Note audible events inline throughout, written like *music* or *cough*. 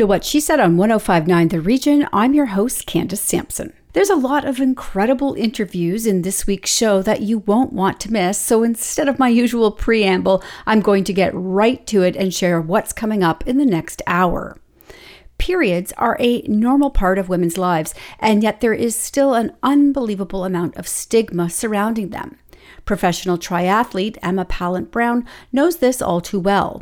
to What She Said on 1059 The Region. I'm your host, Candace Sampson. There's a lot of incredible interviews in this week's show that you won't want to miss. So instead of my usual preamble, I'm going to get right to it and share what's coming up in the next hour. Periods are a normal part of women's lives, and yet there is still an unbelievable amount of stigma surrounding them. Professional triathlete Emma Pallant Browne knows this all too well.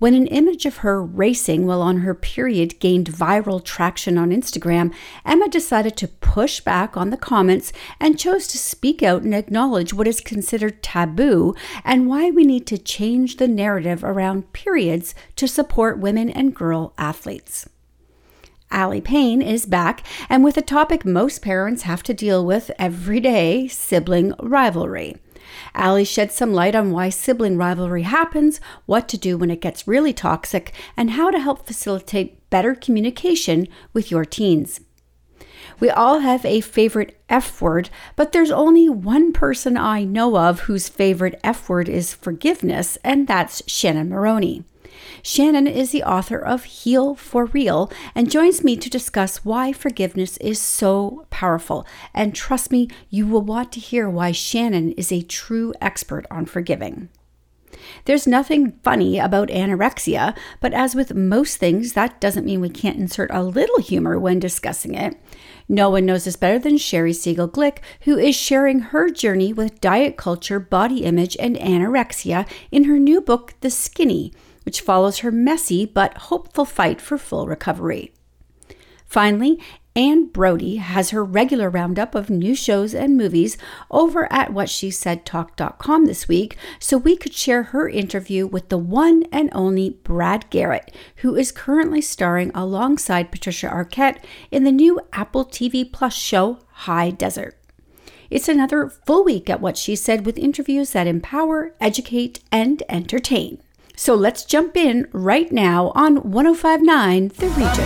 When an image of her racing while on her period gained viral traction on Instagram, Emma decided to push back on the comments and chose to speak out and acknowledge what is considered taboo and why we need to change the narrative around periods to support women and girl athletes. Aly Pain is back and with a topic most parents have to deal with every day sibling rivalry. Aly sheds some light on why sibling rivalry happens, what to do when it gets really toxic, and how to help facilitate better communication with your teens. We all have a favorite F word, but there's only one person I know of whose favorite F word is forgiveness, and that's Shannon Maroney. Shannon is the author of Heal for Real and joins me to discuss why forgiveness is so powerful. And trust me, you will want to hear why Shannon is a true expert on forgiving. There's nothing funny about anorexia, but as with most things, that doesn't mean we can't insert a little humor when discussing it. No one knows this better than Sheri Segal Glick, who is sharing her journey with diet culture, body image, and anorexia in her new book, The Skinny which follows her messy but hopeful fight for full recovery. Finally, Anne Brodie has her regular roundup of new shows and movies over at whatshesaidtalk.com this week, so we could share her interview with the one and only Brad Garrett, who is currently starring alongside Patricia Arquette in the new Apple TV Plus show High Desert. It's another full week at What She Said with interviews that empower, educate, and entertain. So let's jump in right now on 1059 The Region.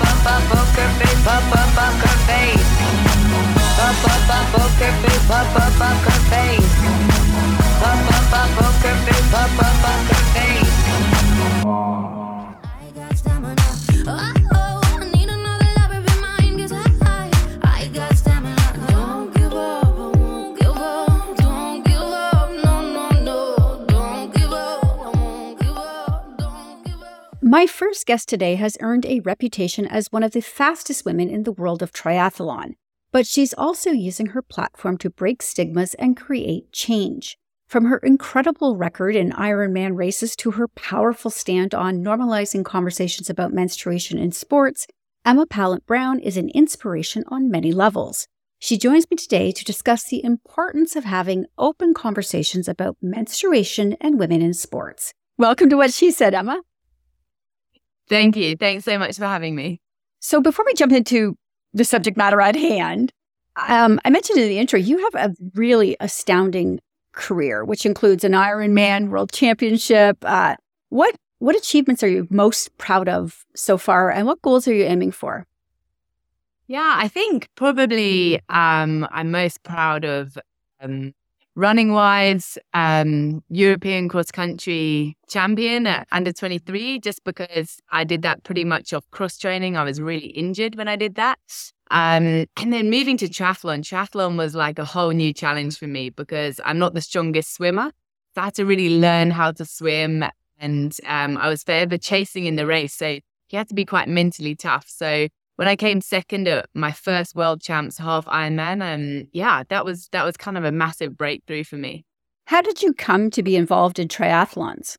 My first guest today has earned a reputation as one of the fastest women in the world of triathlon, but she's also using her platform to break stigmas and create change. From her incredible record in Ironman races to her powerful stand on normalizing conversations about menstruation in sports, Emma Pallant Browne is an inspiration on many levels. She joins me today to discuss the importance of having open conversations about menstruation and women in sports. Welcome to What She Said, Emma. Thank you. Thanks so much for having me. So, before we jump into the subject matter at hand, um, I mentioned in the intro, you have a really astounding career, which includes an Ironman World Championship. Uh, what what achievements are you most proud of so far, and what goals are you aiming for? Yeah, I think probably um, I'm most proud of um, running wise, um, European cross country champion at under 23, just because I did that pretty much off cross training. I was really injured when I did that. Um, and then moving to triathlon, triathlon was like a whole new challenge for me because I'm not the strongest swimmer. So I had to really learn how to swim. And um, I was forever chasing in the race. So you had to be quite mentally tough. So when I came second at my first World Champs half Ironman, and yeah, that was that was kind of a massive breakthrough for me. How did you come to be involved in triathlons?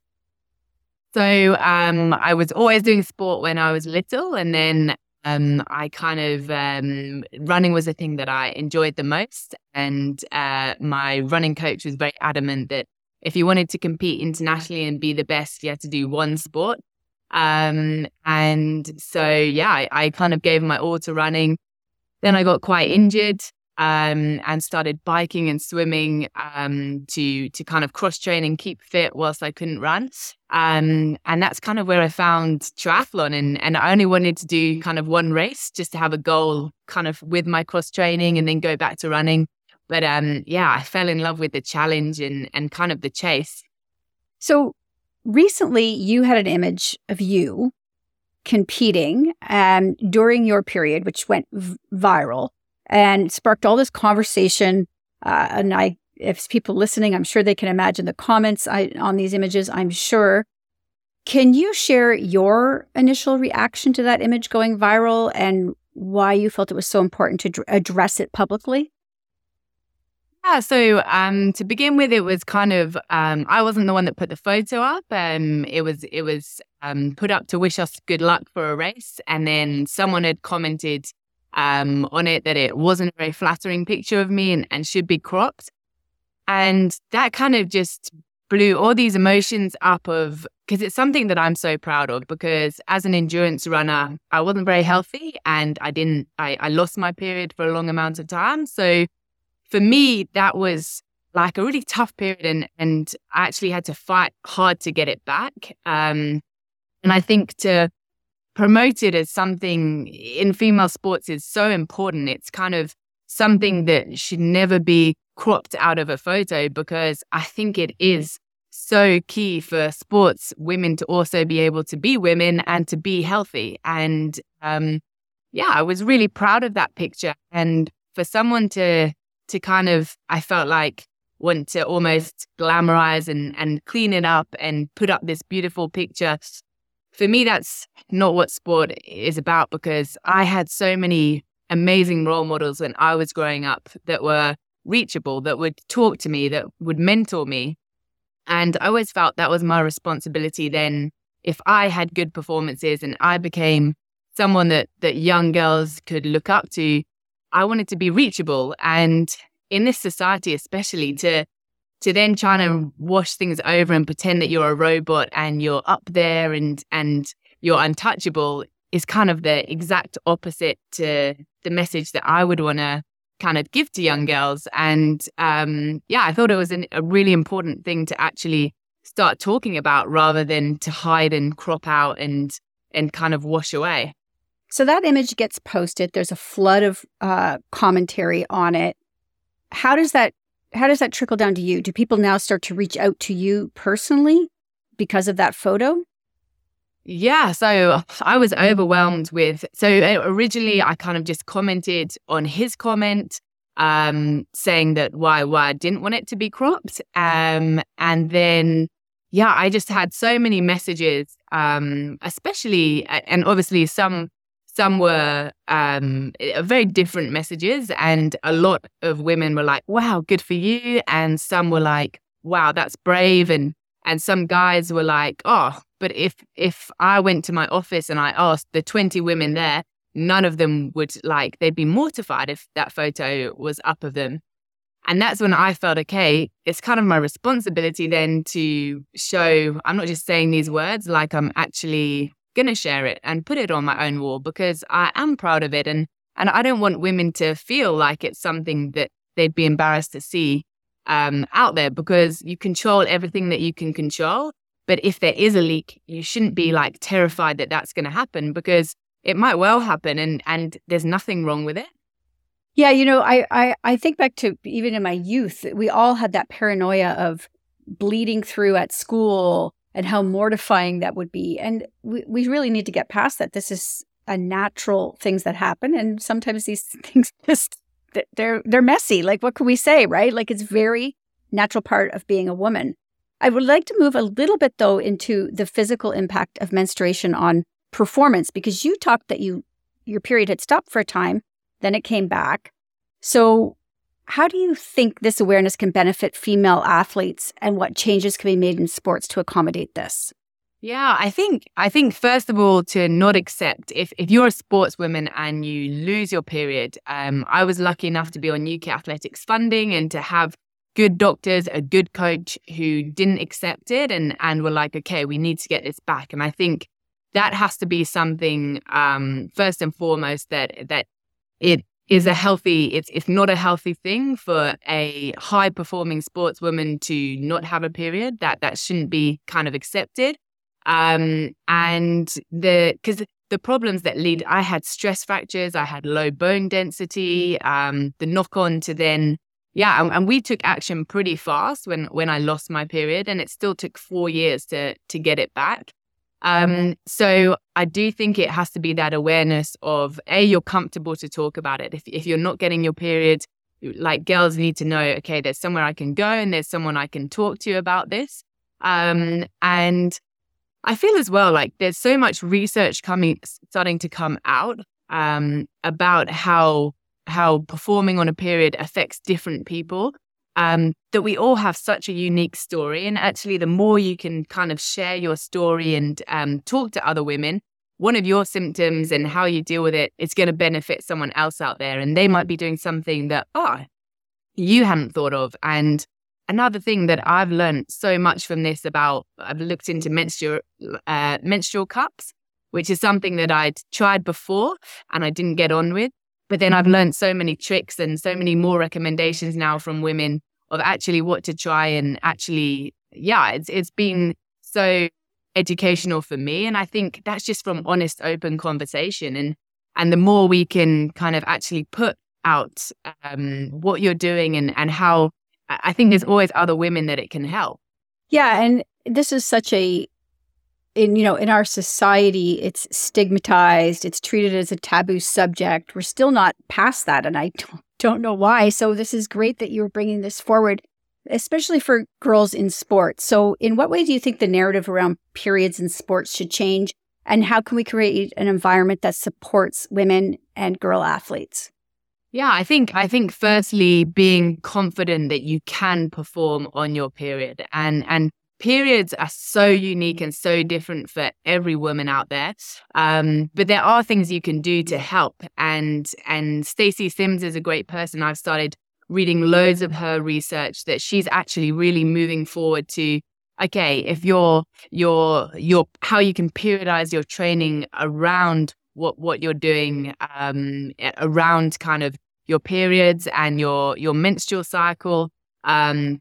So um, I was always doing sport when I was little, and then um, I kind of um, running was the thing that I enjoyed the most, and uh, my running coach was very adamant that if you wanted to compete internationally and be the best, you had to do one sport. Um, and so, yeah, I, I, kind of gave my all to running. Then I got quite injured um, and started biking and swimming um, to to kind of cross train and keep fit whilst I couldn't run. Um, and that's kind of where I found triathlon. And, and I only wanted to do kind of one race just to have a goal kind of with my cross training and then go back to running. But um, yeah, I fell in love with the challenge and, and kind of the chase. So recently you had an image of you competing and during your period, which went v- viral and sparked all this conversation. Uh, and I, if people listening, I'm sure they can imagine the comments I, on these images. I'm sure. Can you share your initial reaction to that image going viral and why you felt it was so important to address it publicly? Yeah, so um, to begin with, it was kind of um, I wasn't the one that put the photo up. Um, it was it was um, put up to wish us good luck for a race, and then someone had commented um, on it that it wasn't a very flattering picture of me and, and should be cropped, and that kind of just blew all these emotions up of because it's something that I'm so proud of because as an endurance runner, I wasn't very healthy and I didn't I, I lost my period for a long amount of time, so for me, that was like a really tough period and and I actually had to fight hard to get it back. Um, and I think to promote it as something in female sports is so important. It's kind of something that should never be cropped out of a photo because I think it is so key for sports women to also be able to be women and to be healthy. And um, yeah, I was really proud of that picture. And for someone to to kind of, I felt like, want to almost glamorize and, and clean it up and put up this beautiful picture. For me, that's not what sport is about because I had so many amazing role models when I was growing up that were reachable, that would talk to me, that would mentor me. And I always felt that was my responsibility then. If I had good performances and I became someone that, that young girls could look up to, I wanted to be reachable. And in this society, especially to to then try to wash things over and pretend that you're a robot and you're up there and and you're untouchable is kind of the exact opposite to the message that I would want to kind of give to young girls. And um, yeah, I thought it was an, a really important thing to actually start talking about rather than to hide and crop out and and kind of wash away. So that image gets posted. There's a flood of uh, commentary on it. How does that how does that trickle down to you? Do people now start to reach out to you personally because of that photo? Yeah, so I was overwhelmed with. So uh, originally, I kind of just commented on his comment, um, saying that why why I didn't want it to be cropped, um, and then yeah, I just had so many messages, um, especially and obviously some some were um, very different messages, and a lot of women were like, "Wow, good for you," and some were like, "Wow, that's brave," and and some guys were like, "Oh, but if if I went to my office and I asked the twenty women there, none of them would like they'd be mortified if that photo was up of them." And that's when I felt, okay, it's kind of my responsibility then to show I'm not just saying these words, like I'm actually going to share it and put it on my own wall because I am proud of it. And, and I don't want women to feel like it's something that they'd be embarrassed to see um, out there because you control everything that you can control. But if there is a leak, you shouldn't be like terrified that that's going to happen because it might well happen and, and there's nothing wrong with it. Yeah, you know, I, I, I think back to even in my youth, we all had that paranoia of bleeding through at school and how mortifying that would be. And we, we really need to get past that. This is a natural things that happen. And sometimes these *laughs* things just, they're, they're messy. Like, what can we say, right? Like, it's very natural part of being a woman. I would like to move a little bit though into the physical impact of menstruation on performance because you talked that you your period had stopped for a time, then it came back. So how do you think this awareness can benefit female athletes and what changes can be made in sports to accommodate this? Yeah, I think I think first of all to not accept if if you're a sportswoman and you lose your period. Um, I was lucky enough to be on UK Athletics funding and to have good doctors, a good coach who didn't accept it and and were like, okay, we need to get this back. And I think that has to be something um, first and foremost that that it is a healthy it's it's not a healthy thing for a high performing sportswoman to not have a period. That that shouldn't be kind of accepted. Um and the because the problems that lead i had stress fractures i had low bone density um the knock on to then yeah and, and we took action pretty fast when when i lost my period and it still took four years to to get it back Um, so I do think it has to be that awareness of a you're comfortable to talk about it. If if you're not getting your period, like girls need to know, okay, there's somewhere I can go and there's someone I can talk to about this. Um, and I feel as well like there's so much research coming starting to come out um, about how how performing on a period affects different people. Um, that we all have such a unique story, and actually, the more you can kind of share your story and um, talk to other women, one of your symptoms and how you deal with it is going to benefit someone else out there, and they might be doing something that oh you hadn't thought of, and another thing that I've learned so much from this about I've looked into menstrual uh, menstrual cups, which is something that I'd tried before and I didn't get on with. But then I've learned so many tricks and so many more recommendations now from women of actually what to try and actually, yeah, it's it's been so educational for me. And I think that's just from honest, open conversation. And and the more we can kind of actually put out um, what you're doing and and how I think there's always other women that it can help. Yeah, and this is such a in you know in our society it's stigmatized it's treated as a taboo subject. We're still not past that and i don't, don't know why. So this is great that you're bringing this forward especially for girls in sports. So in what way do you think the narrative around periods in sports should change and how can we create an environment that supports women and girl athletes? Yeah, I think I think firstly being confident that you can perform on your period and and periods are so unique and so different for every woman out there. Um, but there are things you can do to help and and Stacy Sims is a great person. I've started reading loads of her research that she's actually really moving forward to okay, if you're your your how you can periodize your training around what what you're doing um, around kind of your periods and your your menstrual cycle um,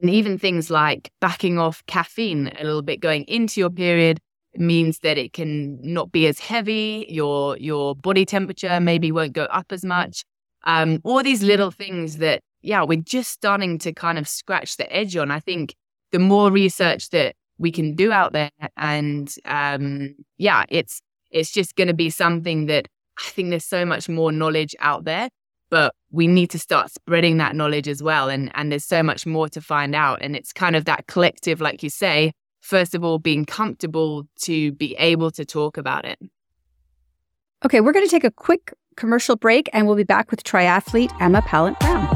and even things like backing off caffeine a little bit going into your period means that it can not be as heavy your your body temperature maybe won't go up as much. Um, all these little things that yeah we're just starting to kind of scratch the edge on. I think the more research that we can do out there and um, yeah it's it's just going to be something that i think there's so much more knowledge out there but we need to start spreading that knowledge as well and and there's so much more to find out and it's kind of that collective like you say first of all being comfortable to be able to talk about it. Okay we're going to take a quick commercial break and we'll be back with triathlete emma pallant browne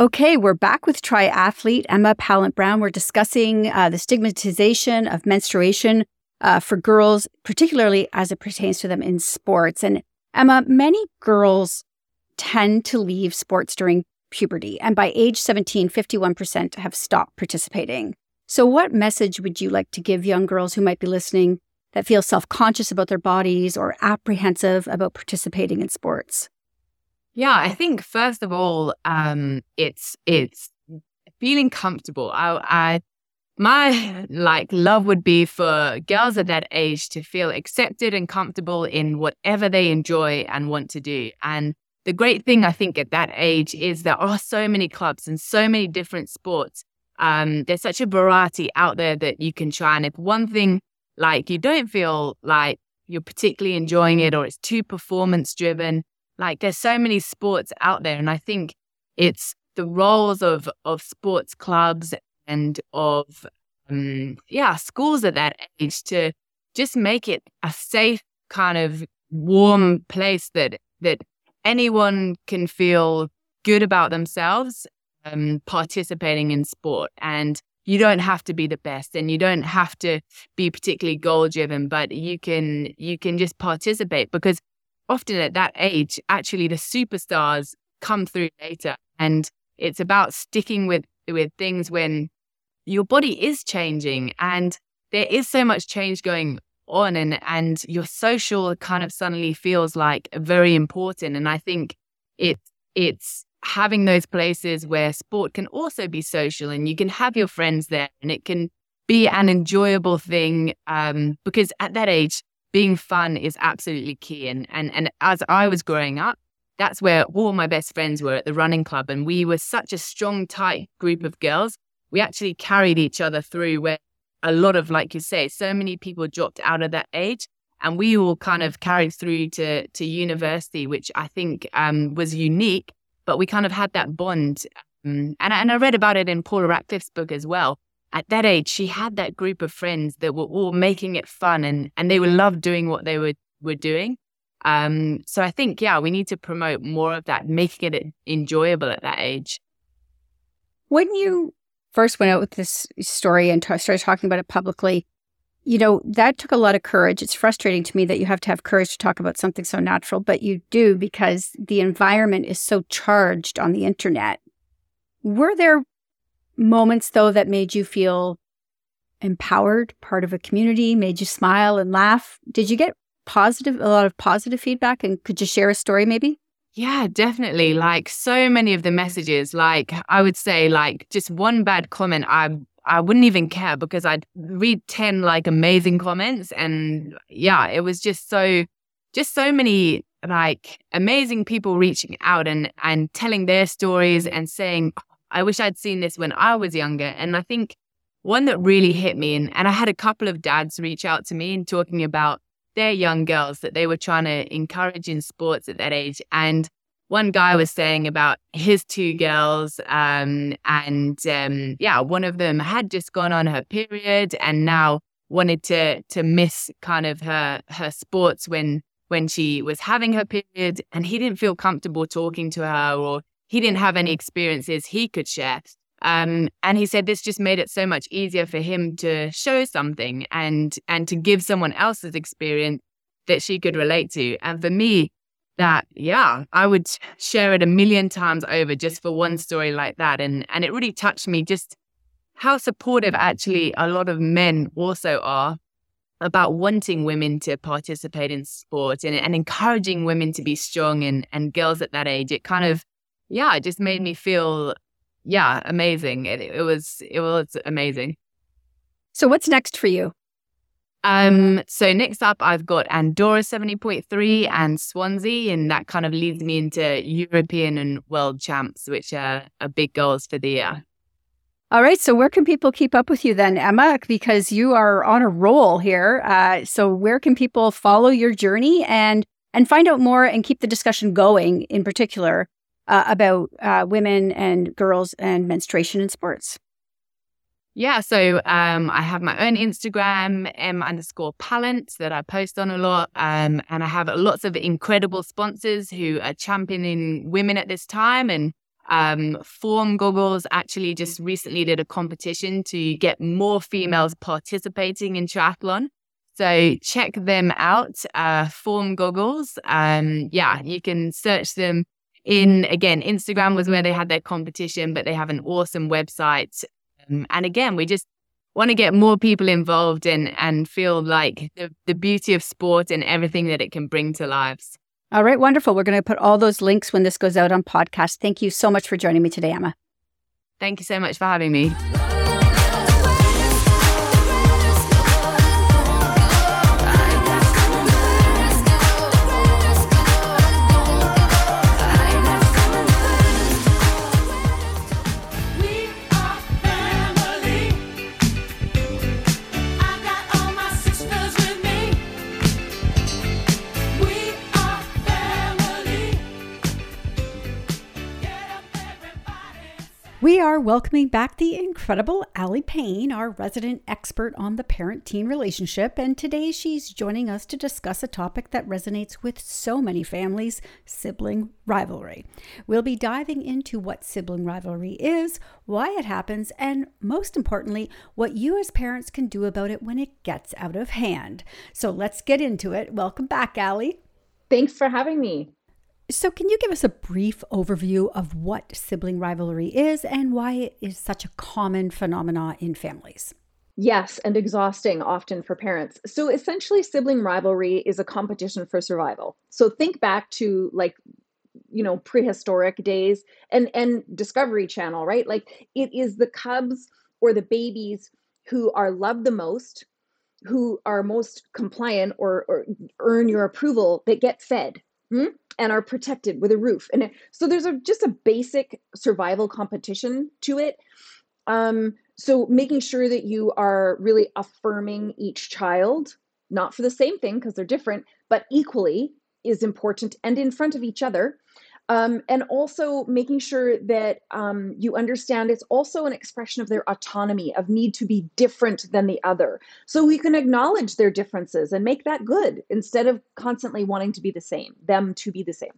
Okay, we're back with triathlete Emma Pallant Browne. We're discussing uh, the stigmatization of menstruation uh, for girls, particularly as it pertains to them in sports. And Emma, many girls tend to leave sports during puberty, and by age 17, 51% have stopped participating. So, what message would you like to give young girls who might be listening that feel self conscious about their bodies or apprehensive about participating in sports? Yeah, I think first of all, um, it's it's feeling comfortable. I, I my like love would be for girls at that age to feel accepted and comfortable in whatever they enjoy and want to do. And the great thing I think at that age is there are so many clubs and so many different sports. Um, there's such a variety out there that you can try. And if one thing like you don't feel like you're particularly enjoying it or it's too performance driven, like there's so many sports out there, and I think it's the roles of of sports clubs and of um, yeah schools at that age to just make it a safe kind of warm place that that anyone can feel good about themselves um, participating in sport. And you don't have to be the best and you don't have to be particularly goal driven but you can you can just participate because often at that age, actually the superstars come through later. And it's about sticking with with things when your body is changing and there is so much change going on and and your social kind of suddenly feels like very important and i think it it's having those places where sport can also be social and you can have your friends there and it can be an enjoyable thing um, because at that age being fun is absolutely key and and and as i was growing up that's where all my best friends were at the running club and we were such a strong tight group of girls we actually carried each other through where a lot of, like you say, so many people dropped out of that age. And we all kind of carried through to, to university, which I think um, was unique, but we kind of had that bond. Um, and, and I read about it in Paula Radcliffe's book as well. At that age, she had that group of friends that were all making it fun and, and they would love doing what they were, were doing. Um, so I think, yeah, we need to promote more of that, making it enjoyable at that age. When you first went out with this story and t- started talking about it publicly, you know, that took a lot of courage. It's frustrating to me that you have to have courage to talk about something so natural, but you do because the environment is so charged on the internet. Were there moments, though, that made you feel empowered, part of a community, made you smile and laugh? Did you get positive, a lot of positive feedback? And could you share a story maybe? Yeah, definitely. Like so many of the messages, like I would say, like just one bad comment, I I wouldn't even care because I'd read 10 like amazing comments. And yeah, it was just so, just so many like amazing people reaching out and, and telling their stories and saying, I wish I'd seen this when I was younger. And I think one that really hit me, and, and I had a couple of dads reach out to me and talking about their young girls that they were trying to encourage in sports at that age. And one guy was saying about his two girls, um, and um, yeah, one of them had just gone on her period and now wanted to to miss kind of her her sports when when she was having her period, and he didn't feel comfortable talking to her or he didn't have any experiences he could share. Um, and he said this just made it so much easier for him to show something and and to give someone else's experience that she could relate to. And for me, that yeah, I would share it a million times over just for one story like that. And and it really touched me just how supportive actually a lot of men also are about wanting women to participate in sport and, and encouraging women to be strong and, and girls at that age. It kind of, yeah, it just made me feel yeah, amazing. It, it was it was amazing. So what's next for you? Um, so next up, I've got Andorra 70.3 and Swansea, and that kind of leads me into European and World Champs, which are, are big goals for the year. All right. So where can people keep up with you then, Emma? Because you are on a roll here. Uh, so where can people follow your journey and and find out more and keep the discussion going? In particular, uh, about uh, women and girls and menstruation in sports? Yeah, so um, I have my own Instagram, m underscore pallant, that I post on a lot. Um, and I have lots of incredible sponsors who are championing women at this time. And um, Form Goggles actually just recently did a competition to get more females participating in triathlon. So check them out, uh, Form Goggles. Um, yeah, you can search them in again instagram was where they had their competition but they have an awesome website. Um, and again we just want to get more people involved and and feel like the, the beauty of sport and everything that it can bring to lives. All right wonderful. We're going to put all those links when this goes out on podcast. Thank you so much for joining me today emma. Thank you so much for having me welcoming back the incredible Aly Pain, our resident expert on the parent teen relationship, and today she's joining us to discuss a topic that resonates with so many families sibling rivalry. We'll be diving into what sibling rivalry is, why it happens, and most importantly, what you as parents can do about it when it gets out of hand. So let's get into it. Welcome back, Aly. Thanks for having me. So, can you give us a brief overview of what sibling rivalry is and why it is such a common phenomenon in families? Yes, and exhausting often for parents. So essentially, sibling rivalry is a competition for survival. So think back to like you know prehistoric days and and discovery channel right like it is the cubs or the babies who are loved the most who are most compliant or, or earn your approval that get fed hmm? And are protected with a roof and it, so there's a just a basic survival competition to it um, so making sure that you are really affirming each child not for the same thing because they're different but equally is important and in front of each other. Um, and also making sure that um, you understand it's also an expression of their autonomy, of need to be different than the other. So we can acknowledge their differences and make that good instead of constantly wanting to be the same, them to be the same.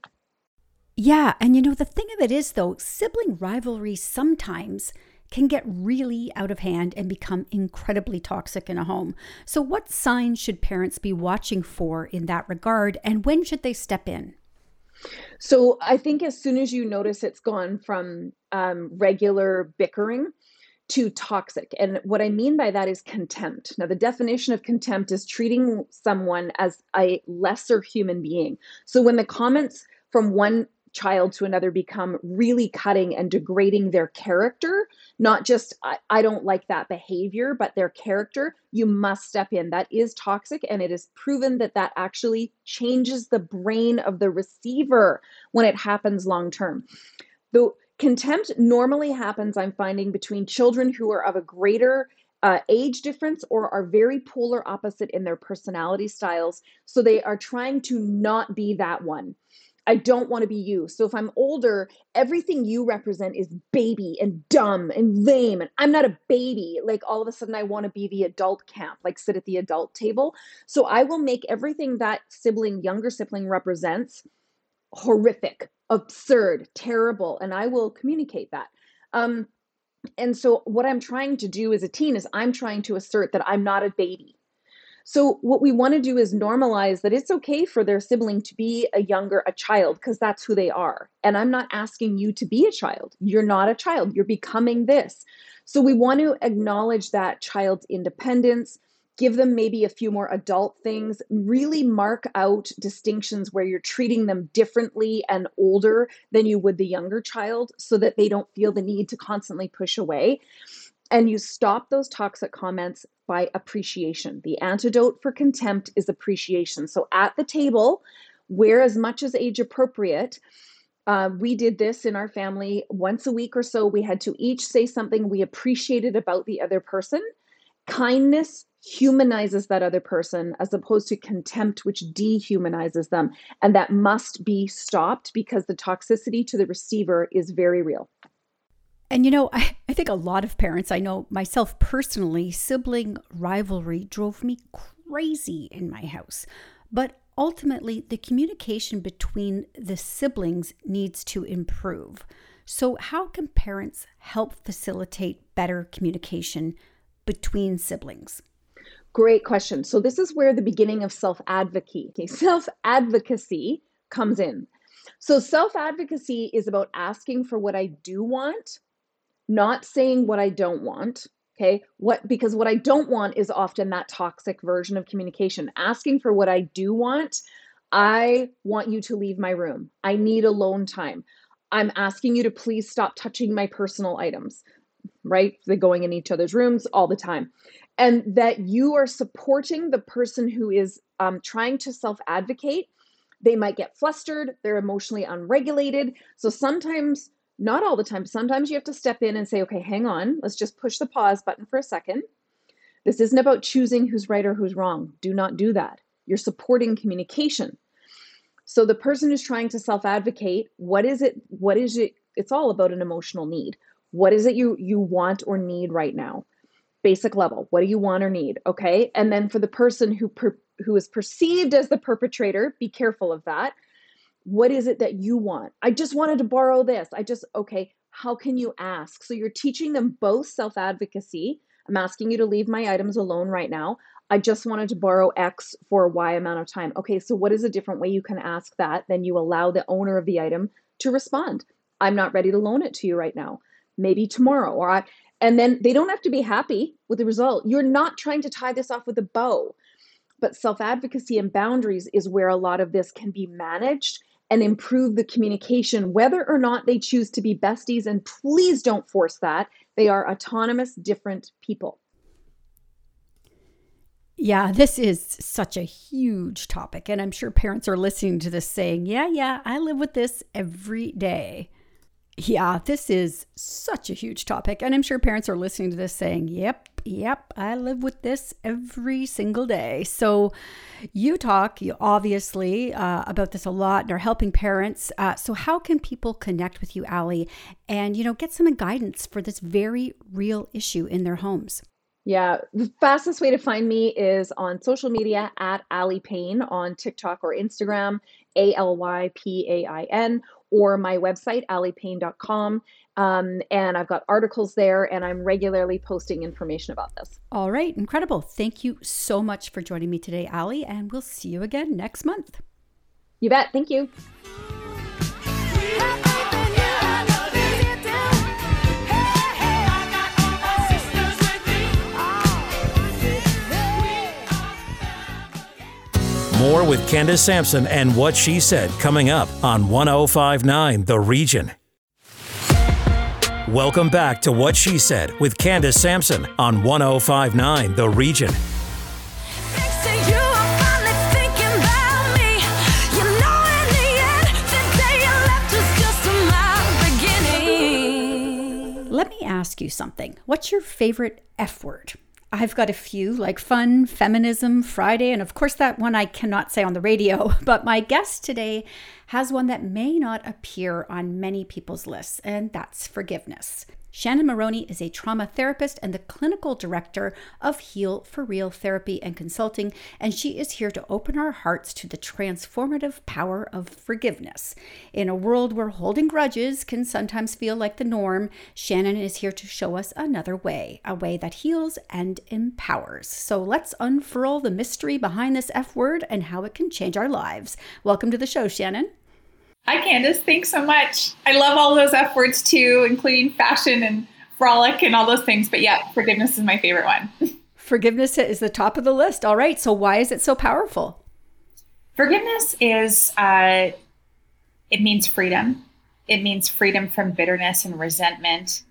Yeah. And you know, the thing of it is, though, sibling rivalry sometimes can get really out of hand and become incredibly toxic in a home. So, what signs should parents be watching for in that regard, and when should they step in? So, I think as soon as you notice it's gone from um, regular bickering to toxic. And what I mean by that is contempt. Now, the definition of contempt is treating someone as a lesser human being. So, when the comments from one child to another become really cutting and degrading their character, not just, I, I, don't like that behavior, but their character, you must step in. That is toxic. And it is proven that that actually changes the brain of the receiver when it happens long term. the contempt normally happens, I'm finding, between children who are of a greater uh, age difference or are very polar opposite in their personality styles. So they are trying to not be that one. I don't want to be you. So if I'm older, everything you represent is baby and dumb and lame. And I'm not a baby. Like all of a sudden, I want to be the adult camp, like sit at the adult table. So I will make everything that sibling, younger sibling represents horrific, absurd, terrible. And I will communicate that. Um, and so what I'm trying to do as a teen is I'm trying to assert that I'm not a baby. So what we want to do is normalize that it's okay for their sibling to be a younger a child because that's who they are. And I'm not asking you to be a child. You're not a child. You're becoming this. So we want to acknowledge that child's independence, give them maybe a few more adult things, really mark out distinctions where you're treating them differently and older than you would the younger child so that they don't feel the need to constantly push away and you stop those toxic comments by appreciation. The antidote for contempt is appreciation. So at the table, where as much as age appropriate, uh, we did this in our family once a week or so. We had to each say something we appreciated about the other person. Kindness humanizes that other person as opposed to contempt, which dehumanizes them. And that must be stopped because the toxicity to the receiver is very real. And you know, I, I think a lot of parents, I know myself personally, sibling rivalry drove me crazy in my house. But ultimately, the communication between the siblings needs to improve. So, how can parents help facilitate better communication between siblings? Great question. So, this is where the beginning of self advocacy, self advocacy comes in. So, self advocacy is about asking for what I do want not saying what I don't want. Okay. What, because what I don't want is often that toxic version of communication. Asking for what I do want, I want you to leave my room. I need alone time. I'm asking you to please stop touching my personal items, right? They're going in each other's rooms all the time. And that you are supporting the person who is um, trying to self advocate. They might get flustered, they're emotionally unregulated. So sometimes not all the time. Sometimes you have to step in and say, okay, hang on, let's just push the pause button for a second. This isn't about choosing who's right or who's wrong. Do not do that. You're supporting communication. So the person who's trying to self-advocate, what is it? What is it? It's all about an emotional need. What is it you you want or need right now? Basic level. What do you want or need? Okay. And then for the person who per, who is perceived as the perpetrator, be careful of that what is it that you want? I just wanted to borrow this. I just, okay, how can you ask? So you're teaching them both self advocacy. I'm asking you to leave my items alone right now. I just wanted to borrow X for Y amount of time. Okay, so what is a different way you can ask that? Then you allow the owner of the item to respond. I'm not ready to loan it to you right now. Maybe tomorrow. Or I, and then they don't have to be happy with the result. You're not trying to tie this off with a bow. But self advocacy and boundaries is where a lot of this can be managed and improve the communication, whether or not they choose to be besties. And please don't force that. They are autonomous, different people. Yeah, this is such a huge topic. And I'm sure parents are listening to this saying, Yeah, yeah, I live with this every day. Yeah, this is such a huge topic. And I'm sure parents are listening to this saying, Yep, yep, I live with this every single day. So you talk, you obviously, uh, about this a lot and are helping parents. Uh, so, how can people connect with you, Aly, and, you know, get some guidance for this very real issue in their homes? Yeah, the fastest way to find me is on social media at Aly Pain on TikTok or Instagram, A L Y P A I N, or my website, alypain.com. Um, and I've got articles there, and I'm regularly posting information about this. All right, incredible. Thank you so much for joining me today, Aly, and we'll see you again next month. You bet. Thank you. More with Candace Sampson and what she said coming up on 1059 The Region. Welcome back to What She Said with Candace Sampson on 1059 The Region. Let me ask you something. What's your favorite F word? I've got a few like fun, feminism, Friday, and of course that one I cannot say on the radio. *laughs* But my guest today has one that may not appear on many people's lists, and that's forgiveness. Shannon Maroney is a trauma therapist and the clinical director of Heal for Real Therapy and Consulting, and she is here to open our hearts to the transformative power of forgiveness. In a world where holding grudges can sometimes feel like the norm, Shannon is here to show us another way, a way that heals and empowers. So let's unfurl the mystery behind this F word and how it can change our lives. Welcome to the show, Shannon. Hi, Candace. Thanks so much. I love all those F words too, including fashion and frolic and all those things. But yeah, forgiveness is my favorite one. *laughs* forgiveness is the top of the list. All right. So, why is it so powerful? Forgiveness is, uh, it means freedom. It means freedom from bitterness and resentment.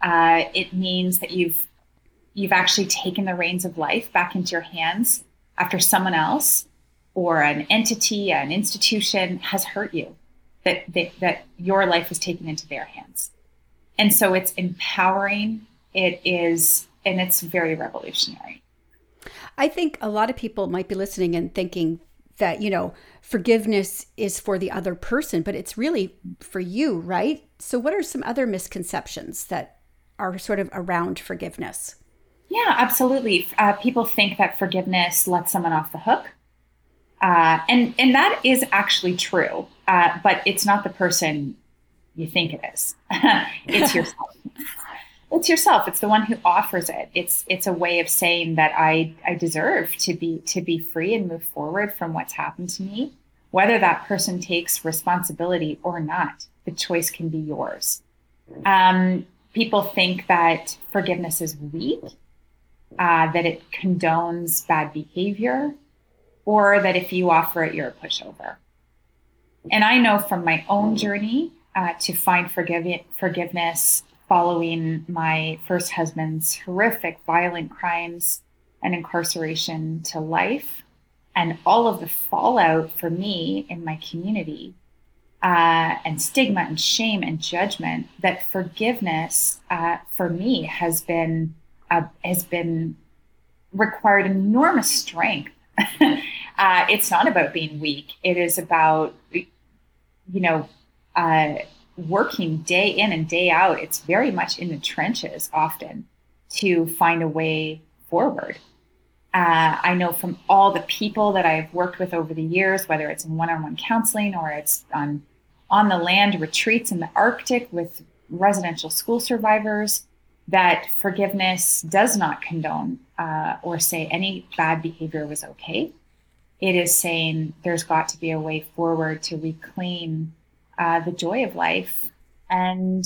Uh, it means that you've you've actually taken the reins of life back into your hands after someone else or an entity, an institution has hurt you that, that, that your life is taken into their hands. And so it's empowering. It is, and it's very revolutionary. I think a lot of people might be listening and thinking that, you know, forgiveness is for the other person, but it's really for you, right? So, what are some other misconceptions that are sort of around forgiveness? Yeah, absolutely. Uh, people think that forgiveness lets someone off the hook. Uh, and and that is actually true, uh, but it's not the person you think it is. *laughs* it's *laughs* yourself. it's yourself. It's the one who offers it. It's it's a way of saying that I I deserve to be to be free and move forward from what's happened to me, whether that person takes responsibility or not. The choice can be yours. Um, people think that forgiveness is weak, uh, that it condones bad behavior or that if you offer it, you're a pushover. And I know from my own journey uh, to find forgive- forgiveness following my first husband's horrific violent crimes and incarceration to life, and all of the fallout for me in my community, uh, and stigma and shame and judgment, that forgiveness uh, for me has been uh, has been required enormous strength *laughs* uh, it's not about being weak. It is about, you know, uh, working day in and day out. It's very much in the trenches often to find a way forward. Uh, I know from all the people that I've worked with over the years, whether it's in one-on-one counseling or it's on on the land retreats in the Arctic with residential school survivors, that forgiveness does not condone uh, or say any bad behavior was okay. It is saying there's got to be a way forward to reclaim uh, the joy of life and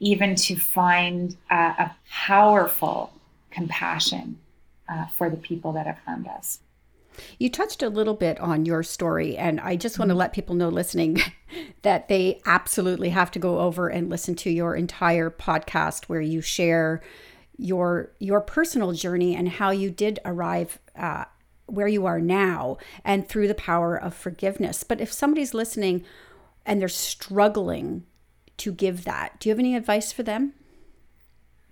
even to find uh, a powerful compassion uh, for the people that have harmed us. You touched a little bit on your story, and I just want to let people know listening *laughs* that they absolutely have to go over and listen to your entire podcast where you share your your personal journey and how you did arrive uh, where you are now and through the power of forgiveness. But if somebody's listening and they're struggling to give that, do you have any advice for them?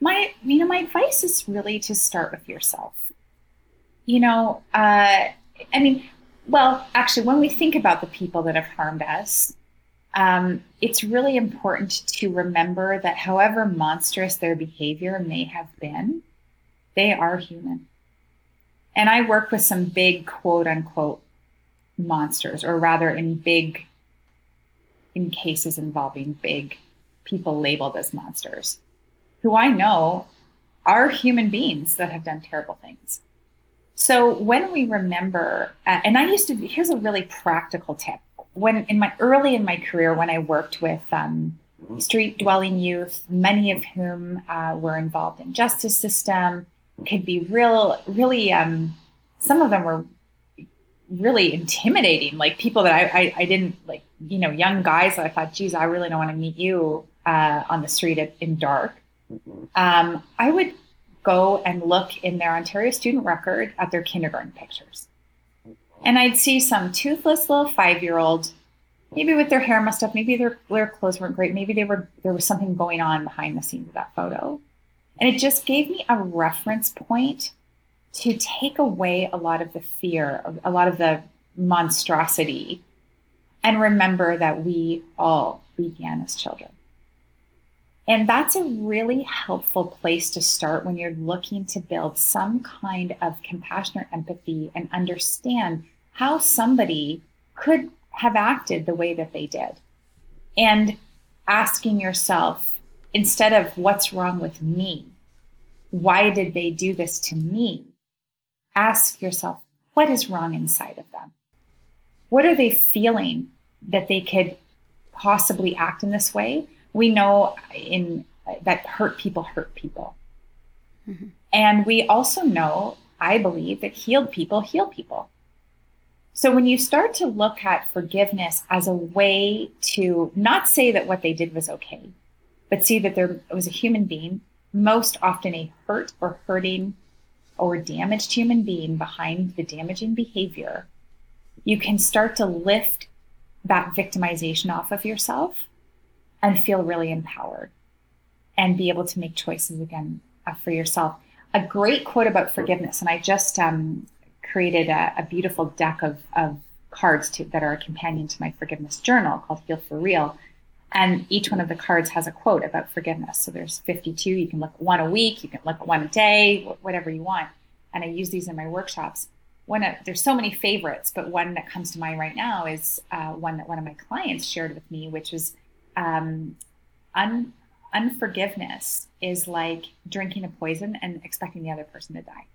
My, you know, my advice is really to start with yourself you know, uh, I mean, well, actually, when we think about the people that have harmed us, um, it's really important to remember that however monstrous their behavior may have been, they are human. And I work with some big quote unquote monsters, or rather, in big, in cases involving big people labeled as monsters, who I know are human beings that have done terrible things. So when we remember, uh, and I used to, here's a really practical tip. When in my early in my career, when I worked with um, street dwelling youth, many of whom uh, were involved in justice system, could be real, really. Um, some of them were really intimidating, like people that I, I, I, didn't like, you know, young guys that I thought, geez, I really don't want to meet you uh, on the street at, in dark. Um, I would go and look in their Ontario student record at their kindergarten pictures. And I'd see some toothless little five year old, maybe with their hair messed up, maybe their, their clothes weren't great, maybe they were there was something going on behind the scenes of that photo. And it just gave me a reference point to take away a lot of the fear, a lot of the monstrosity, and remember that we all began as children. And that's a really helpful place to start when you're looking to build some kind of compassion or empathy and understand how somebody could have acted the way that they did. And asking yourself, instead of what's wrong with me, why did they do this to me? Ask yourself, what is wrong inside of them? What are they feeling that they could possibly act in this way? we know in that hurt people hurt people. Mm-hmm. And we also know, I believe, that healed people heal people. So when you start to look at forgiveness as a way to not say that what they did was okay, but see that there was a human being, most often a hurt or hurting or damaged human being behind the damaging behavior, you can start to lift that victimization off of yourself and feel really empowered and be able to make choices again uh, for yourself. A great quote about forgiveness, and I just um, created a, a, beautiful deck of, of cards to, that are a companion to my forgiveness journal called Heal for Real. And each one of the cards has a quote about forgiveness. So there's 52. You can look at one a week, you can look at one a day, whatever you want. And I use these in my workshops. One of, there's so many favorites, but one that comes to mind right now is uh, one that one of my clients shared with me, which is um, un, unforgiveness is like drinking a poison and expecting the other person to die.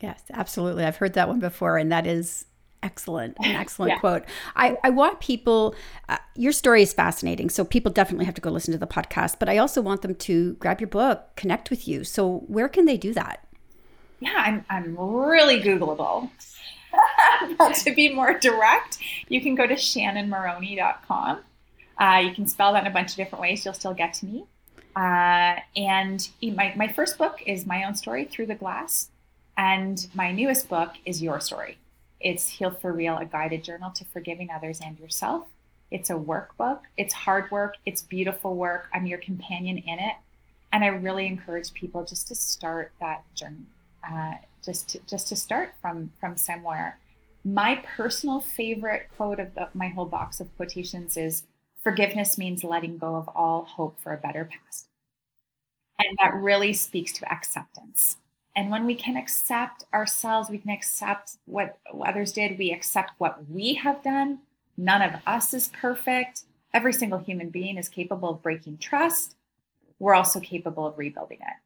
Yes, absolutely. I've heard that one before, and that is excellent an *laughs* excellent yeah. quote I, I want people uh, your story is fascinating so people definitely have to go listen to the podcast but i also want them to grab your book connect with you so where can they do that yeah i'm, I'm really googleable *laughs* but to be more direct you can go to shannonmaroney.com uh, you can spell that in a bunch of different ways. You'll still get to me. Uh, and my, my first book is my own story, Through the Glass. And my newest book is Your Story. It's Heal for Real, a guided journal to forgiving others and yourself. It's a workbook. It's hard work. It's beautiful work. I'm your companion in it. And I really encourage people just to start that journey, uh, just to, just to start from from somewhere. My personal favorite quote of the, my whole box of quotations is forgiveness means letting go of all hope for a better past. And that really speaks to acceptance. And when we can accept ourselves, we can accept what others did, we accept what we have done. None of us is perfect. Every single human being is capable of breaking trust. we're also capable of rebuilding it.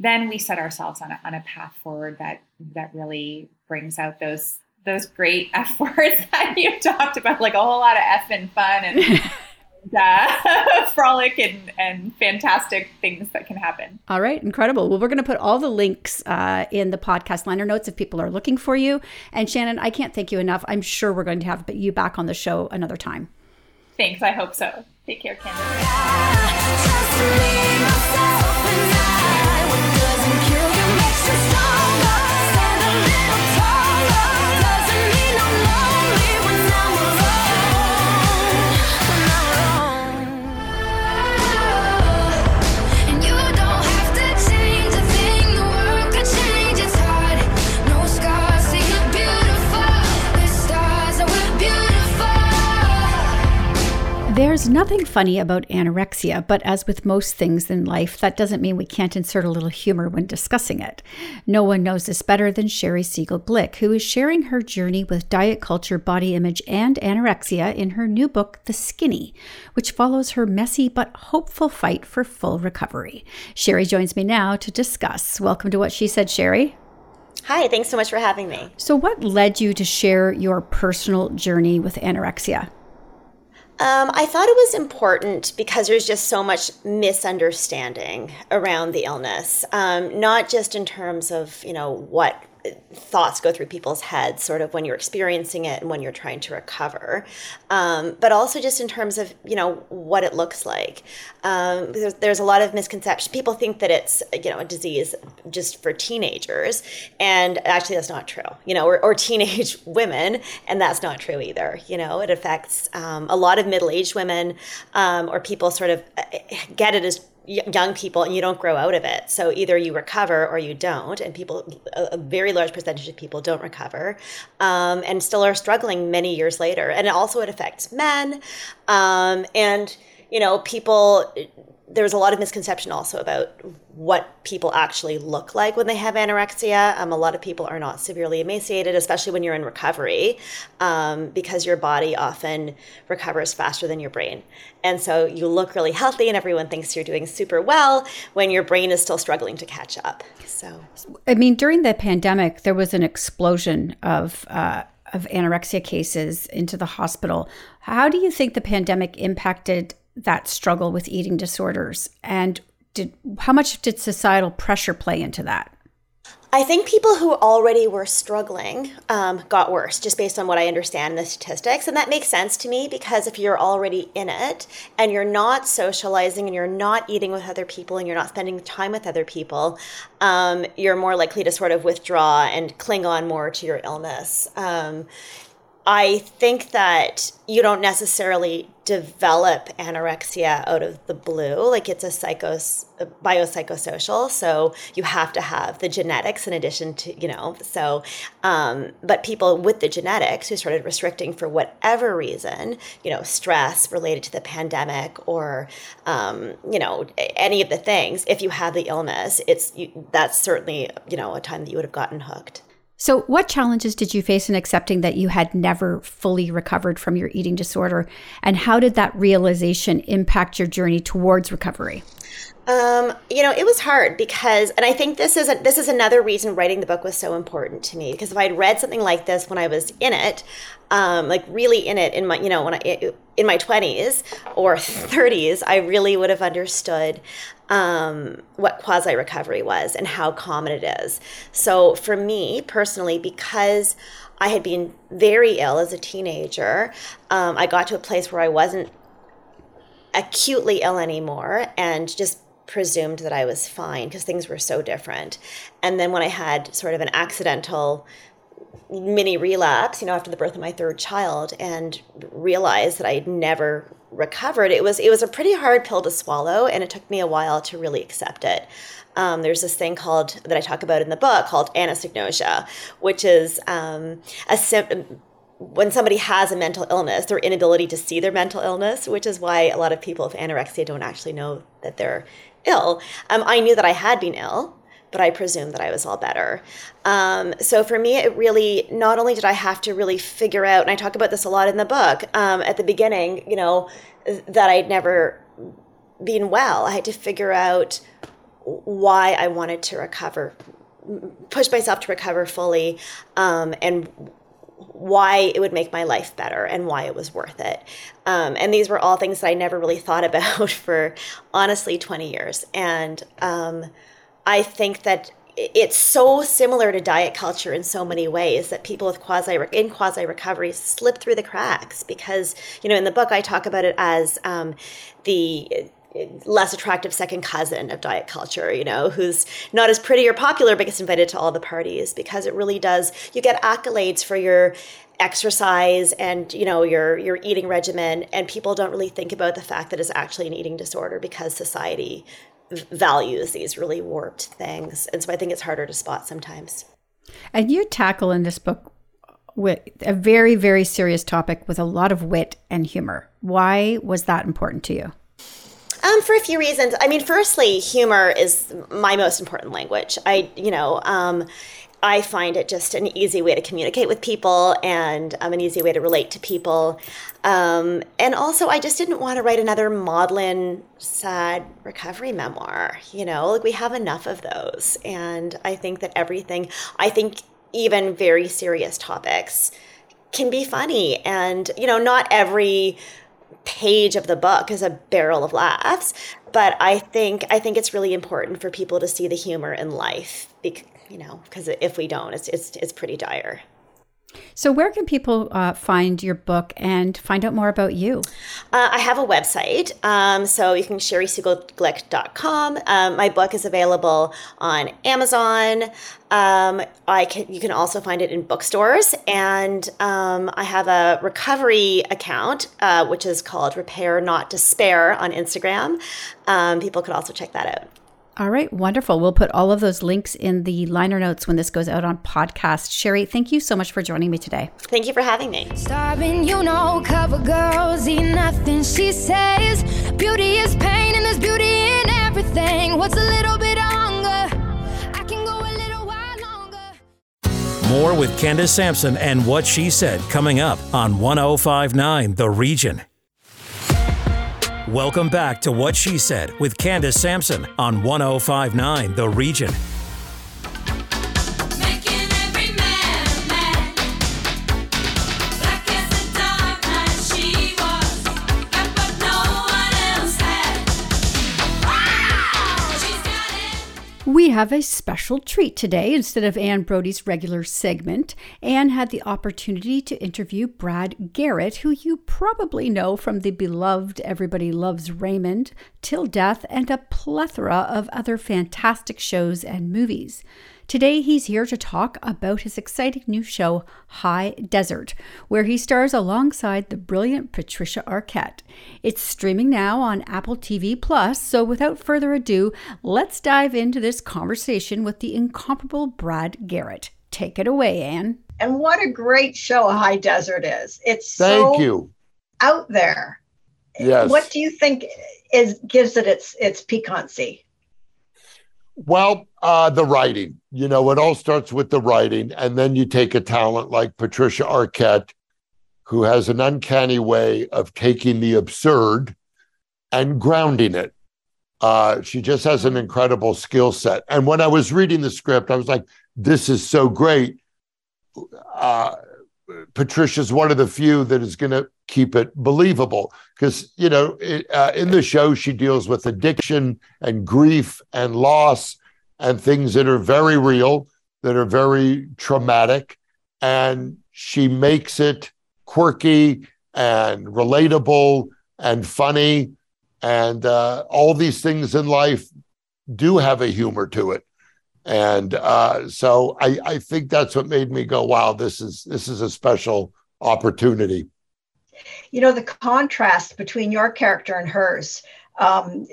Then we set ourselves on a, on a path forward that that really brings out those those great *laughs* F words that you talked about, like a whole lot of F and fun and *laughs* uh, *laughs* frolic and, and fantastic things that can happen. All right, incredible. Well, we're going to put all the links uh, in the podcast liner notes if people are looking for you. And Shannon, I can't thank you enough. I'm sure we're going to have you back on the show another time. Thanks. I hope so. Take care, Candace. There's nothing funny about anorexia, but as with most things in life, that doesn't mean we can't insert a little humor when discussing it. No one knows this better than Sheri Segal Glick, who is sharing her journey with diet culture, body image, and anorexia in her new book, The Skinny, which follows her messy but hopeful fight for full recovery. Sheri joins me now to discuss. Welcome to What She Said, Sheri. Hi, thanks so much for having me. So, what led you to share your personal journey with anorexia? Um, I thought it was important because there's just so much misunderstanding around the illness, um, not just in terms of you know what thoughts go through people's heads sort of when you're experiencing it and when you're trying to recover. Um, but also just in terms of you know what it looks like. Um, there's, there's, a lot of misconception. People think that it's you know a disease just for teenagers and actually that's not true you know or, or *laughs* teenage women and that's not true either you know. It affects um, a lot of middle-aged women um, or people sort of uh, get it as young people and you don't grow out of it. So either you recover or you don't. And people, a, very large percentage of people don't recover um, and still are struggling many years later. And also it affects men. Um, and, you know, people there's a lot of misconception also about what people actually look like when they have anorexia. Um, a lot of people are not severely emaciated, especially when you're in recovery, um, because your body often recovers faster than your brain. And so you look really healthy, and everyone thinks you're doing super well when your brain is still struggling to catch up. So, I mean, during the pandemic, there was an explosion of. Uh, of anorexia cases into the hospital. How do you think the pandemic impacted that struggle with eating disorders and did how much did societal pressure play into that I think people who already were struggling um, got worse, just based on what I understand in the statistics. And that makes sense to me because if you're already in it and you're not socializing and you're not eating with other people and you're not spending time with other people, um, you're more likely to sort of withdraw and cling on more to your illness. Um, I think that you don't necessarily develop anorexia out of the blue. Like it's a psychos biopsychosocial, so you have to have the genetics in addition to you know. So, um, but people with the genetics who started restricting for whatever reason, you know, stress related to the pandemic or um, you know any of the things. If you have the illness, it's you, that's certainly you know a time that you would have gotten hooked. So, what challenges did you face in accepting that you had never fully recovered from your eating disorder? And how did that realization impact your journey towards recovery? Um, you know, it was hard because, and I think this is a, this is another reason writing the book was so important to me because if I'd read something like this when I was in it, um, like really in it in my, you know, when I in my twenties or thirties, I really would have understood um, what quasi recovery was and how common it is. So for me personally, because I had been very ill as a teenager, um, I got to a place where I wasn't acutely ill anymore and just presumed that I was fine because things were so different. And then when I had sort of an accidental mini relapse, you know, after the birth of my third child and realized that I'd never recovered, it was it was a pretty hard pill to swallow and it took me a while to really accept it. Um, there's this thing called that I talk about in the book called anosognosia, which is um, a when somebody has a mental illness, their inability to see their mental illness, which is why a lot of people with anorexia don't actually know that they're ill. Um, I knew that I had been ill but I presume that I was all better. Um, so for me, it really not only did I have to really figure out, and I talk about this a lot in the book um, at the beginning, you know, that I'd never been well. I had to figure out why I wanted to recover, push myself to recover fully, um, and why it would make my life better and why it was worth it. Um, and these were all things that I never really thought *laughs* about for honestly 20 years. And um, I think that it's so similar to diet culture in so many ways that people with quasi in quasi recovery slip through the cracks because you know in the book I talk about it as um, the less attractive second cousin of diet culture, you know, who's not as pretty or popular but gets invited to all the parties because it really does. You get accolades for your exercise and you know your your eating regimen and people don't really think about the fact that it's actually an eating disorder because society values these really warped things and so i think it's harder to spot sometimes and you tackle in this book with a very very serious topic with a lot of wit and humor why was that important to you um, for a few reasons. I mean, firstly, humor is my most important language. I, you know, um, I find it just an easy way to communicate with people and um, an easy way to relate to people. Um, and also, I just didn't want to write another maudlin, sad recovery memoir. You know, like we have enough of those. And I think that everything, I think even very serious topics can be funny. And, you know, not every page of the book is a barrel of laughs but i think i think it's really important for people to see the humor in life you know because if we don't it's it's, it's pretty dire so, where can people uh, find your book and find out more about you? Uh, I have a website. Um, so, you can sherisegalglick.com. Um, my book is available on Amazon. Um, I can, you can also find it in bookstores. And um, I have a recovery account, uh, which is called Repair Not Despair on Instagram. Um, people could also check that out. All right, wonderful. We'll put all of those links in the liner notes when this goes out on podcast. Sheri, thank you so much for joining me today. Thank you for having me. Starving, you know, cover girls eat nothing. She says, beauty is pain and there's beauty in everything. What's a little bit longer? I can go a little while longer. More with Candace Sampson and what she said coming up on 1059 The Region. Welcome back to What She Said with Candace Sampson on 1059 The Region. We have a special treat today. Instead of Anne Brodie's regular segment, Anne had the opportunity to interview Brad Garrett, who you probably know from the beloved Everybody Loves Raymond, Till Death, and a plethora of other fantastic shows and movies. Today, he's here to talk about his exciting new show, High Desert, where he stars alongside the brilliant Patricia Arquette. It's streaming now on Apple TV Plus, so without further ado, let's dive into this conversation with the incomparable Brad Garrett. Take it away, Anne. And what a great show High Desert is. It's Thank so you. out there. Yes. What do you think is gives it its its piquancy? Well, uh, the writing. You know, it all starts with the writing, and then you take a talent like Patricia Arquette, who has an uncanny way of taking the absurd and grounding it. Uh, she just has an incredible skill set. And when I was reading the script, I was like, "This is so great." Uh, Patricia's one of the few that is going to keep it believable because you know it, uh, in the show she deals with addiction and grief and loss and things that are very real that are very traumatic and she makes it quirky and relatable and funny and uh, all these things in life do have a humor to it and uh, so I, I think that's what made me go, wow, this is this is a special opportunity. You know, the contrast between your character and hers, um,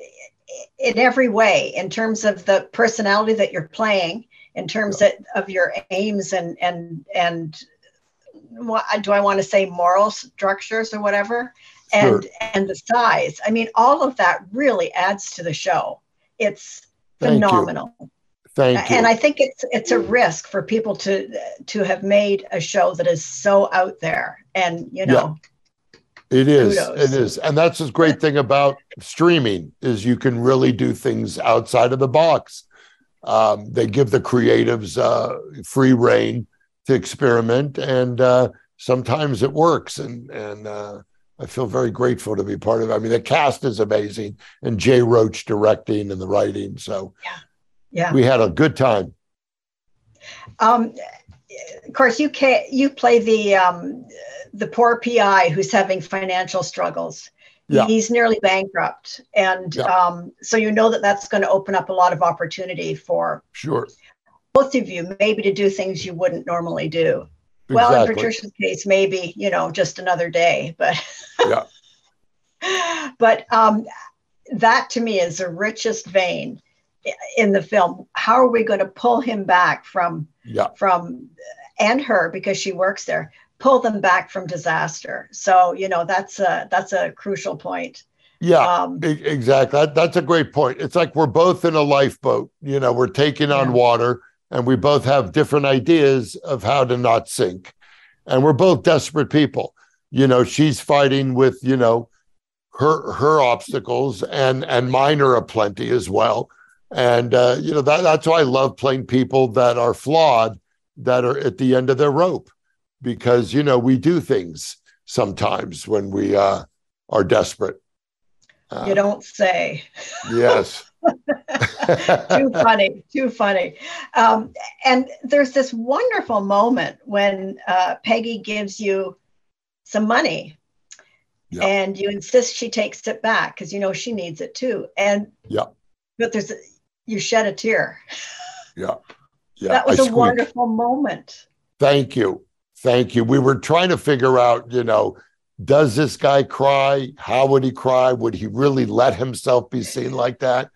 in every way, in terms of the personality that you're playing, in terms of, of your aims and and and what do I want to say moral structures or whatever, and Sure. and the size. I mean, all of that really adds to the show. It's Thank you. Thank you. and I think it's it's a risk for people to to have made a show that is so out there, and you know, It is. Kudos. It is. And that's the great thing about streaming is you can really do things outside of the box. Um, they give the creatives uh, free reign to experiment, and uh, sometimes it works. And and uh, I feel very grateful to be part of it. I mean, the cast is amazing, and Jay Roach directing and the writing. So Yeah. We had a good time. Um, of course, you can you play the um, the poor PI who's having financial struggles. Yeah. He's nearly bankrupt, and Yeah. um, so you know that that's going to open up a lot of opportunity for Sure. both of you, maybe to do things you wouldn't normally do. Well, in Patricia's case, maybe you know just another day, but *laughs* Yeah. but um, that to me is the richest vein in the film. How are we going to pull him back from Yeah. from and her because she works there pull them back from disaster so you know that's a that's a crucial point Yeah. um E- Exactly. That, that's a great point. It's like we're both in a lifeboat. You know, we're taking on Yeah. water, and we both have different ideas of how to not sink. And we're both desperate people. You know, she's fighting with you know her her obstacles, and and mine are aplenty as well. And uh, you know that that's why I love playing people that are flawed, that are at the end of their rope, because you know we do things sometimes when we uh, are desperate. Uh, you don't say Yes. *laughs* *laughs* too funny too funny um and there's this wonderful moment when uh peggy gives you some money Yeah. and you insist she takes it back because you know she needs it too and Yeah. but there's a, you shed a tear Yeah. Yeah. that was I a squeaked. wonderful moment Thank you. Thank you. We were trying to figure out, you know, does this guy cry? How would he cry? Would he really let himself be seen like that?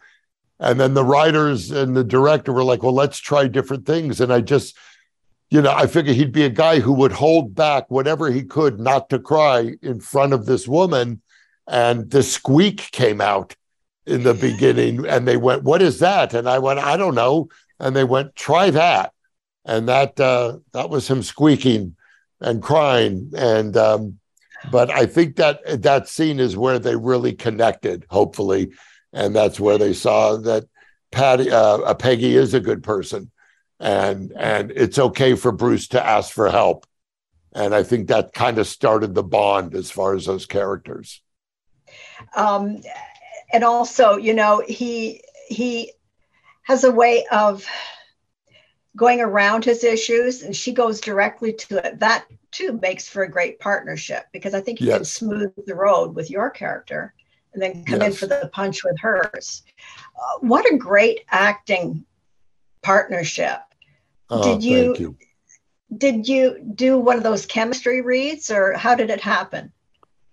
And then the writers and the director were like, well, let's try different things. And I just, you know, I figured he'd be a guy who would hold back whatever he could not to cry in front of this woman. And the squeak came out in the beginning. And they went, what is that? And I went, I don't know. And they went, try that. And that uh, that was him squeaking and crying. And um, but I think that that scene is where they really connected, hopefully, and that's where they saw that Patty uh, uh, Peggy is a good person, and and it's okay for Bruce to ask for help. And I think that kind of started the bond as far as those characters. um, and also you know he he has a way of going around his issues and she goes directly to it. That too makes for a great partnership because i think you can smooth the road with your character and then come in for the punch with hers. Uh, what a great acting partnership. Oh, Did you- you. did you do one of those chemistry reads or how did it happen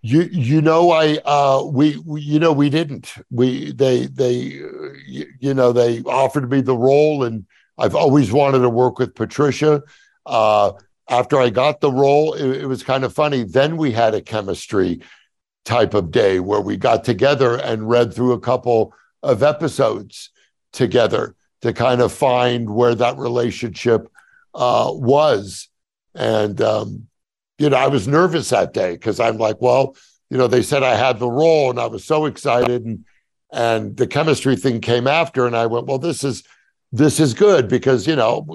You you know I uh we, we you know we didn't we they they uh, you, you know they offered me the role and I've always wanted to work with Patricia. Uh, after I got the role, it, it was kind of funny. Then we had a chemistry type of day where we got together and read through a couple of episodes together to kind of find where that relationship uh, was. And um, you know, I was nervous that day because I'm like, well, you know, they said I had the role and I was so excited and and the chemistry thing came after and I went, well, this is this is good because you know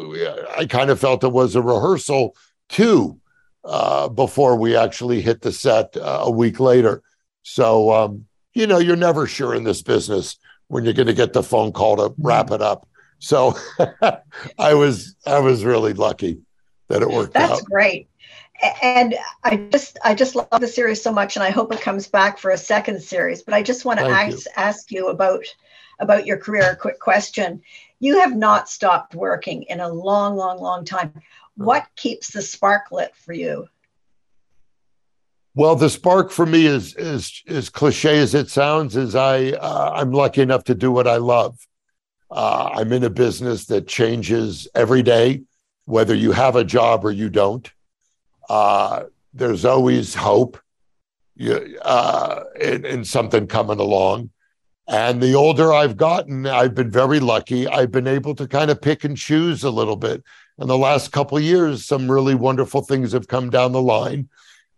I kind of felt it was a rehearsal too uh, before we actually hit the set uh, a week later. So um, you know, you're never sure in this business when you're going to get the phone call to wrap it up. So *laughs* I was I was really lucky that it worked That's out. great. And I just I just love the series so much, and I hope it comes back for a second series. But I just want to ask, ask you about about your career. A quick question: You have not stopped working in a long, long, long time. What keeps the spark lit for you? Well, the spark for me is is as cliche as it sounds. Is I uh, I'm lucky enough to do what I love. Uh, I'm in a business that changes every day, whether you have a job or you don't. Uh, there's always hope you, uh, in, in something coming along. And the older I've gotten, I've been very lucky. I've been able to kind of pick and choose a little bit. In the last couple years, some really wonderful things have come down the line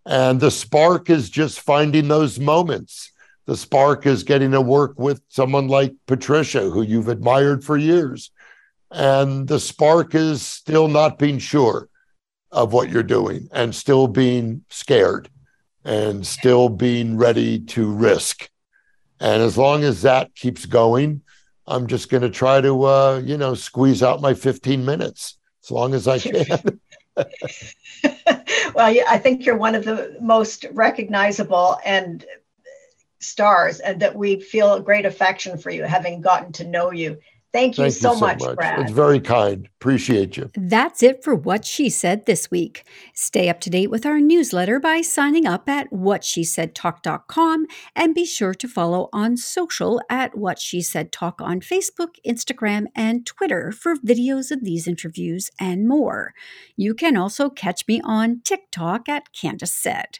And the spark is just finding those moments. The spark is getting to work with someone like Patricia, who you've admired for years. And the spark is still not being sure of what you're doing and still being scared and still being ready to risk. And as long as that keeps going, I'm just going to try to, uh, you know, squeeze out my 15 minutes as long as I can. *laughs* well, I think you're one of the most recognizable and stars, and that we feel a great affection for you, having gotten to know you. Thank you, Thank so, you so much, much, Brad. It's very kind. Appreciate you. That's it for What She Said this week. Stay up to date with our newsletter by signing up at whatshesaidtalk.com and be sure to follow on social at What She Said Talk on Facebook, Instagram, and Twitter for videos of these interviews and more. You can also catch me on TikTok at Candace Said.